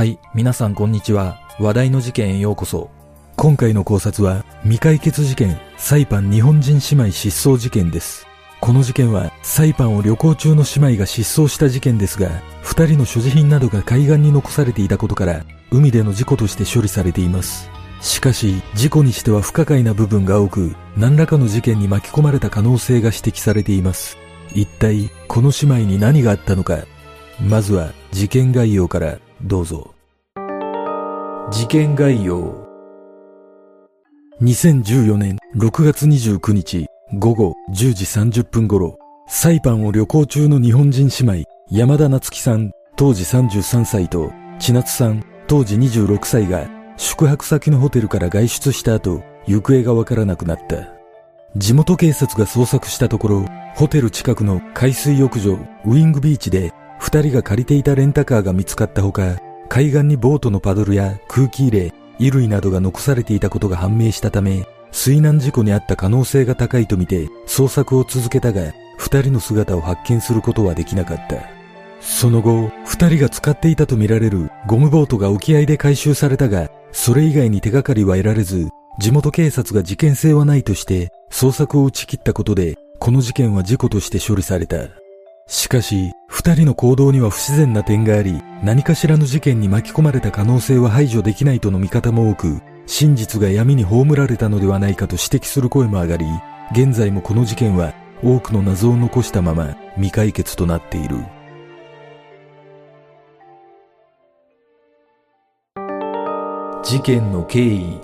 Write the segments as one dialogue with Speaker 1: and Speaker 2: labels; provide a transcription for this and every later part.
Speaker 1: はい、皆さんこんにちは。話題の事件へようこそ。今回の考察は、未解決事件、サイパン日本人姉妹失踪事件です。この事件は、サイパンを旅行中の姉妹が失踪した事件ですが、二人の所持品などが海岸に残されていたことから、海での事故として処理されています。しかし、事故にしては不可解な部分が多く、何らかの事件に巻き込まれた可能性が指摘されています。一体、この姉妹に何があったのか。まずは、事件概要からどうぞ。事件概要。2014年6月29日午後10時30分頃、サイパンを旅行中の日本人姉妹、山田夏樹さん、当時33歳と、千夏さん、当時26歳が、宿泊先のホテルから外出した後、行方がわからなくなった。地元警察が捜索したところ、ホテル近くの海水浴場、ウィングビーチで、二人が借りていたレンタカーが見つかったほか、海岸にボートのパドルや空気入れ、衣類などが残されていたことが判明したため、水難事故にあった可能性が高いとみて捜索を続けたが、二人の姿を発見することはできなかった。その後、二人が使っていたとみられるゴムボートが沖合で回収されたが、それ以外に手がかりは得られず、地元警察が事件性はないとして捜索を打ち切ったことで、この事件は事故として処理された。しかし、二人の行動には不自然な点があり、何かしらの事件に巻き込まれた可能性は排除できないとの見方も多く、真実が闇に葬られたのではないかと指摘する声も上がり、現在もこの事件は多くの謎を残したまま未解決となっている。事件の経緯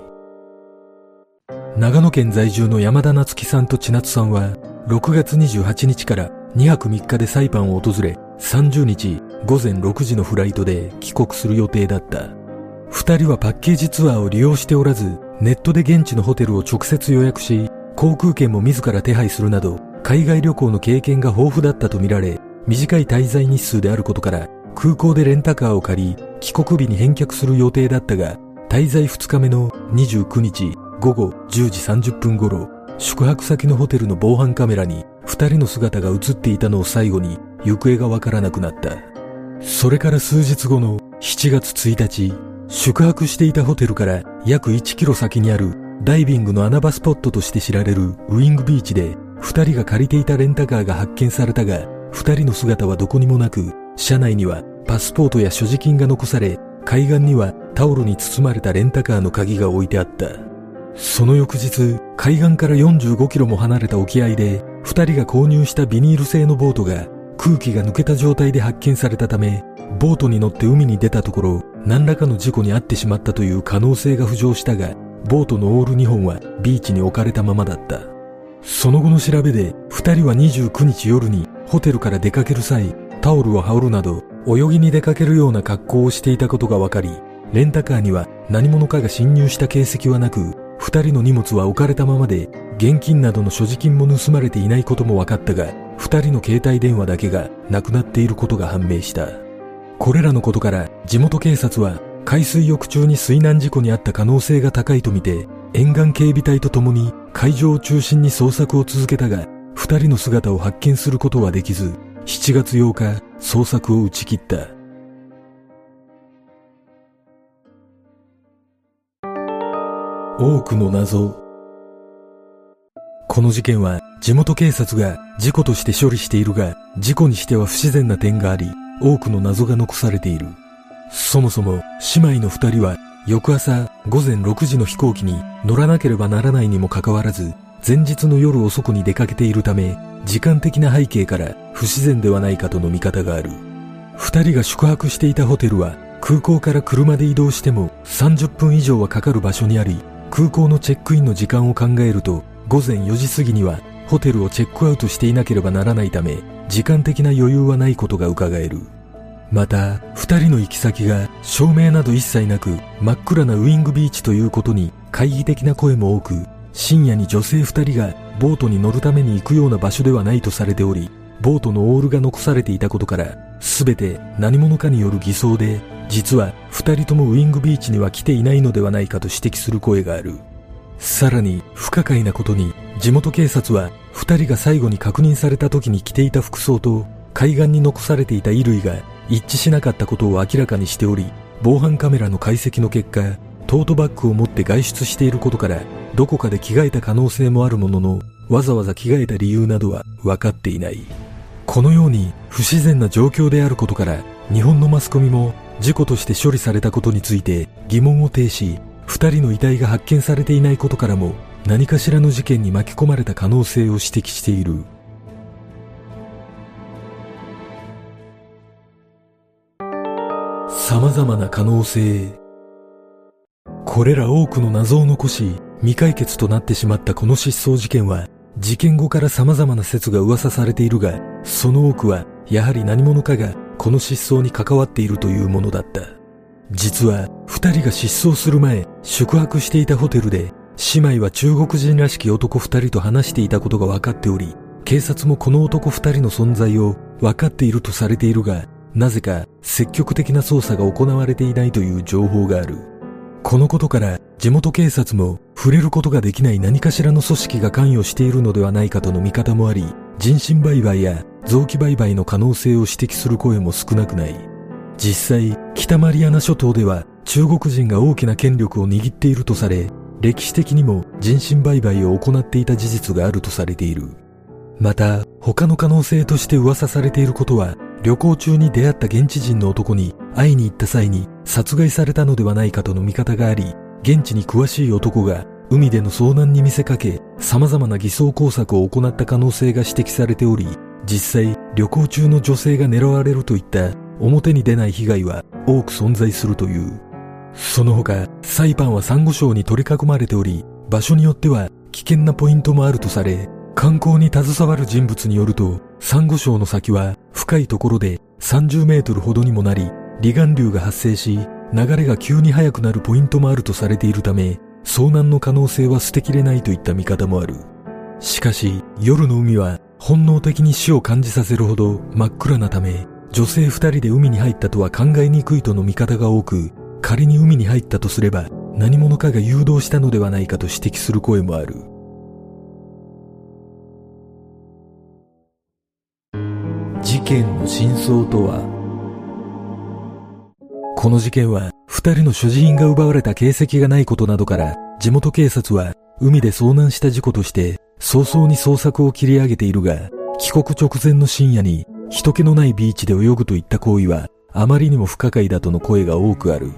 Speaker 1: 長野県在住の山田夏樹さんと千夏さんは6月28日から2泊3日でサイパンを訪れ、30日午前6時のフライトで帰国する予定だった。二人はパッケージツアーを利用しておらず、ネットで現地のホテルを直接予約し、航空券も自ら手配するなど、海外旅行の経験が豊富だったとみられ、短い滞在日数であることから、空港でレンタカーを借り、帰国日に返却する予定だったが、滞在2日目の29日午後10時30分頃、宿泊先のホテルの防犯カメラに二人の姿が映っていたのを最後に行方がわからなくなった。それから数日後の7月1日、宿泊していたホテルから約1キロ先にあるダイビングの穴場スポットとして知られるウィングビーチで二人が借りていたレンタカーが発見されたが、二人の姿はどこにもなく、車内にはパスポートや所持金が残され、海岸にはタオルに包まれたレンタカーの鍵が置いてあった。その翌日、海岸から45キロも離れた沖合で、二人が購入したビニール製のボートが空気が抜けた状態で発見されたため、ボートに乗って海に出たところ、何らかの事故に遭ってしまったという可能性が浮上したが、ボートのオール2本はビーチに置かれたままだった。その後の調べで、二人は29日夜にホテルから出かける際、タオルを羽織るなど、泳ぎに出かけるような格好をしていたことが分かり、レンタカーには何者かが侵入した形跡はなく、二人の荷物は置かれたままで、現金などの所持金も盗まれていないことも分かったが、二人の携帯電話だけがなくなっていることが判明した。これらのことから地元警察は海水浴中に水難事故に遭った可能性が高いとみて、沿岸警備隊と共に海上を中心に捜索を続けたが、二人の姿を発見することはできず、7月8日、捜索を打ち切った。多くの謎。この事件は地元警察が事故として処理しているが、事故にしては不自然な点があり、多くの謎が残されている。そもそも姉妹の二人は翌朝午前6時の飛行機に乗らなければならないにもかかわらず、前日の夜遅くに出かけているため、時間的な背景から不自然ではないかとの見方がある。二人が宿泊していたホテルは空港から車で移動しても30分以上はかかる場所にあり、空港のチェックインの時間を考えると午前4時過ぎにはホテルをチェックアウトしていなければならないため時間的な余裕はないことが伺える。また二人の行き先が照明など一切なく真っ暗なウィングビーチということに懐疑的な声も多く深夜に女性二人がボートに乗るために行くような場所ではないとされておりボートのオールが残されていたことから全て何者かによる偽装で実は二人ともウィングビーチには来ていないのではないかと指摘する声がある。さらに不可解なことに地元警察は二人が最後に確認された時に着ていた服装と海岸に残されていた衣類が一致しなかったことを明らかにしており、防犯カメラの解析の結果、トートバッグを持って外出していることから、どこかで着替えた可能性もあるものの、わざわざ着替えた理由などは分かっていない。このように不自然な状況であることから、日本のマスコミも事故として処理されたことについて疑問を呈し、二人の遺体が発見されていないことからも何かしらの事件に巻き込まれた可能性を指摘している。様々な可能性。これら多くの謎を残し、未解決となってしまったこの失踪事件は、事件後から様々な説が噂されているが、その多くは、やはり何者かがこの失踪に関わっているというものだった。実は、二人が失踪する前、宿泊していたホテルで、姉妹は中国人らしき男二人と話していたことが分かっており、警察もこの男二人の存在を分かっているとされているが、なぜか積極的な捜査が行われていないという情報がある。このことから地元警察も触れることができない何かしらの組織が関与しているのではないかとの見方もあり、人身売買や臓器売買の可能性を指摘する声も少なくない。実際、北マリアナ諸島では中国人が大きな権力を握っているとされ、歴史的にも人身売買を行っていた事実があるとされている。また、他の可能性として噂されていることは、旅行中に出会った現地人の男に会いに行った際に殺害されたのではないかとの見方があり、現地に詳しい男が海での遭難に見せかけ、様々な偽装工作を行った可能性が指摘されており、実際旅行中の女性が狙われるといった表に出ない被害は多く存在するという。その他、サイパンはサンゴ礁に取り囲まれており、場所によっては危険なポイントもあるとされ、観光に携わる人物によると、サンゴ礁の先は深いところで30メートルほどにもなり、離岸流が発生し、流れが急に速くなるポイントもあるとされているため、遭難の可能性は捨てきれないといった見方もある。しかし、夜の海は本能的に死を感じさせるほど真っ暗なため、女性二人で海に入ったとは考えにくいとの見方が多く、仮に海に入ったとすれば、何者かが誘導したのではないかと指摘する声もある。事件の真相とは？この事件は、二人の所持品が奪われた形跡がないことなどから、地元警察は、海で遭難した事故として、早々に捜索を切り上げているが、帰国直前の深夜に、人気のないビーチで泳ぐといった行為は、あまりにも不可解だとの声が多くある。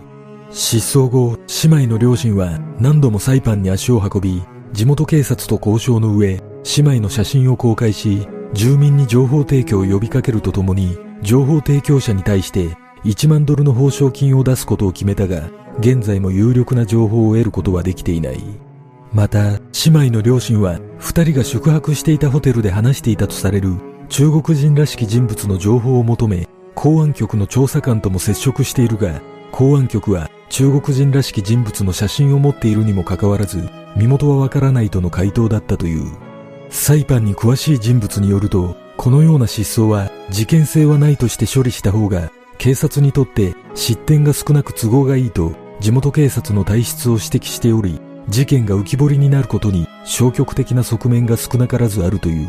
Speaker 1: 失踪後、姉妹の両親は何度もサイパンに足を運び、地元警察と交渉の上、姉妹の写真を公開し、住民に情報提供を呼びかけるとともに、情報提供者に対して1万ドルの報奨金を出すことを決めたが、現在も有力な情報を得ることはできていない。また、姉妹の両親は、二人が宿泊していたホテルで話していたとされる中国人らしき人物の情報を求め、公安局の調査官とも接触しているが、公安局は中国人らしき人物の写真を持っているにもかかわらず、身元はわからないとの回答だったという。サイパンに詳しい人物によると、このような失踪は事件性はないとして処理した方が警察にとって失点が少なく都合がいいと地元警察の体質を指摘しており、事件が浮き彫りになることに消極的な側面が少なからずあるという。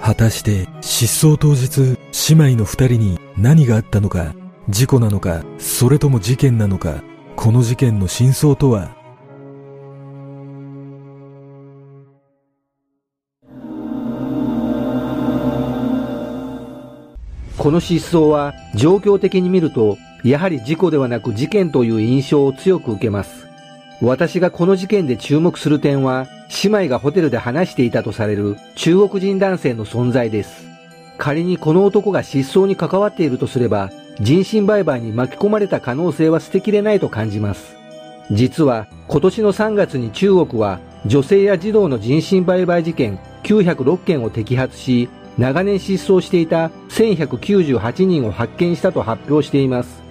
Speaker 1: 果たして失踪当日、姉妹の二人に何があったのか、事故なのか、それとも事件なのか、この事件の真相とは？
Speaker 2: この失踪は状況的に見ると、やはり事故ではなく事件という印象を強く受けます。私がこの事件で注目する点は、姉妹がホテルで話していたとされる中国人男性の存在です。仮にこの男が失踪に関わっているとすれば、人身売買に巻き込まれた可能性は捨てきれないと感じます。実は今年の3月に中国は女性や児童の人身売買事件906件を摘発し、長年失踪していた1198人を発見したと発表しています。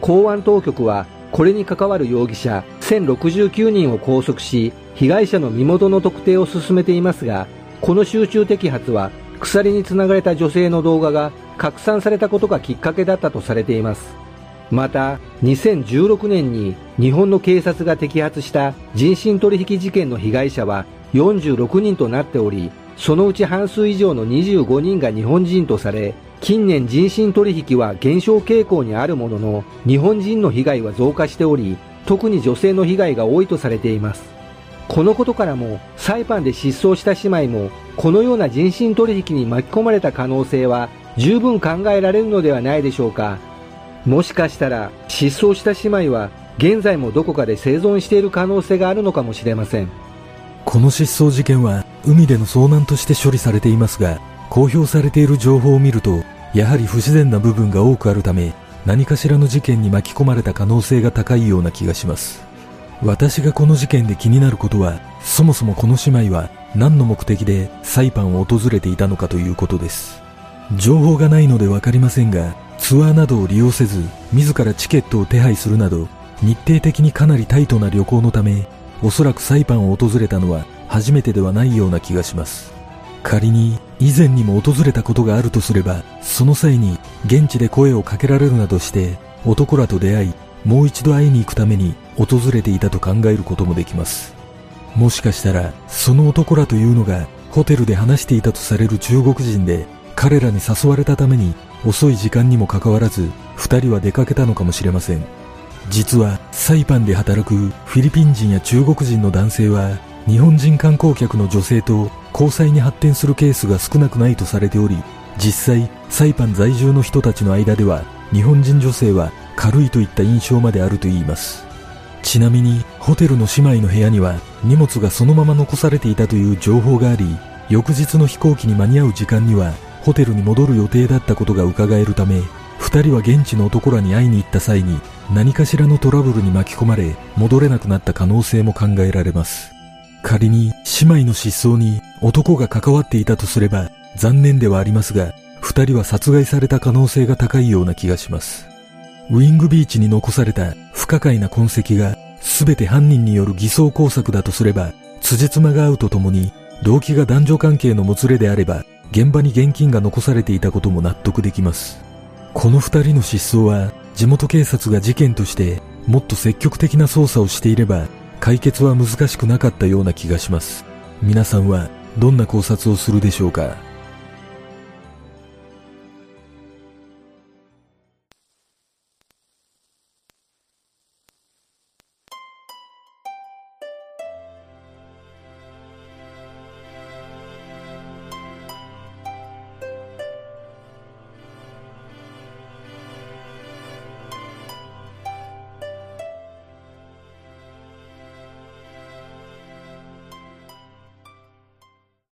Speaker 2: 公安当局はこれに関わる容疑者1069人を拘束し、被害者の身元の特定を進めていますが、この集中摘発は鎖につながれた女性の動画が拡散されたことがきっかけだったとされています。また、2016年に日本の警察が摘発した人身取引事件の被害者は46人となっており、そのうち半数以上の25人が日本人とされ、近年人身取引は減少傾向にあるものの、日本人の被害は増加しており、特に女性の被害が多いとされています。このことからも、サイパンで失踪した姉妹も、このような人身取引に巻き込まれた可能性は十分考えられるのではないでしょうか。もしかしたら、失踪した姉妹は、現在もどこかで生存している可能性があるのかもしれません。
Speaker 1: この失踪事件は、海での遭難として処理されていますが、公表されている情報を見ると、やはり不自然な部分が多くあるため、何かしらの事件に巻き込まれた可能性が高いような気がします。私がこの事件で気になることは、そもそもこの姉妹は何の目的でサイパンを訪れていたのかということです。情報がないのでわかりませんが、ツアーなどを利用せず、自らチケットを手配するなど、日程的にかなりタイトな旅行のため、おそらくサイパンを訪れたのは初めてではないような気がします。仮に以前にも訪れたことがあるとすれば、その際に現地で声をかけられるなどして男らと出会い、もう一度会いに行くために訪れていたと考えることもできます。もしかしたら、その男らというのがホテルで話していたとされる中国人で、彼らに誘われたために遅い時間にもかかわらず、二人は出かけたのかもしれません。実は、サイパンで働くフィリピン人や中国人の男性は、日本人観光客の女性と交際に発展するケースが少なくないとされており、実際、サイパン在住の人たちの間では、日本人女性は軽いといった印象まであると言います。ちなみに、ホテルの姉妹の部屋には荷物がそのまま残されていたという情報があり、翌日の飛行機に間に合う時間には、ホテルに戻る予定だったことが伺えるため、二人は現地の男らに会いに行った際に、何かしらのトラブルに巻き込まれ、戻れなくなった可能性も考えられます。仮に姉妹の失踪に男が関わっていたとすれば残念ではありますが、二人は殺害された可能性が高いような気がします。ウィングビーチに残された不可解な痕跡が全て犯人による偽装工作だとすれば、辻褄が合うとともに動機が男女関係のもつれであれば、現場に現金が残されていたことも納得できます。この二人の失踪は地元警察が事件としてもっと積極的な捜査をしていれば解決は難しくなかったような気がします。皆さんはどんな考察をするでしょうか。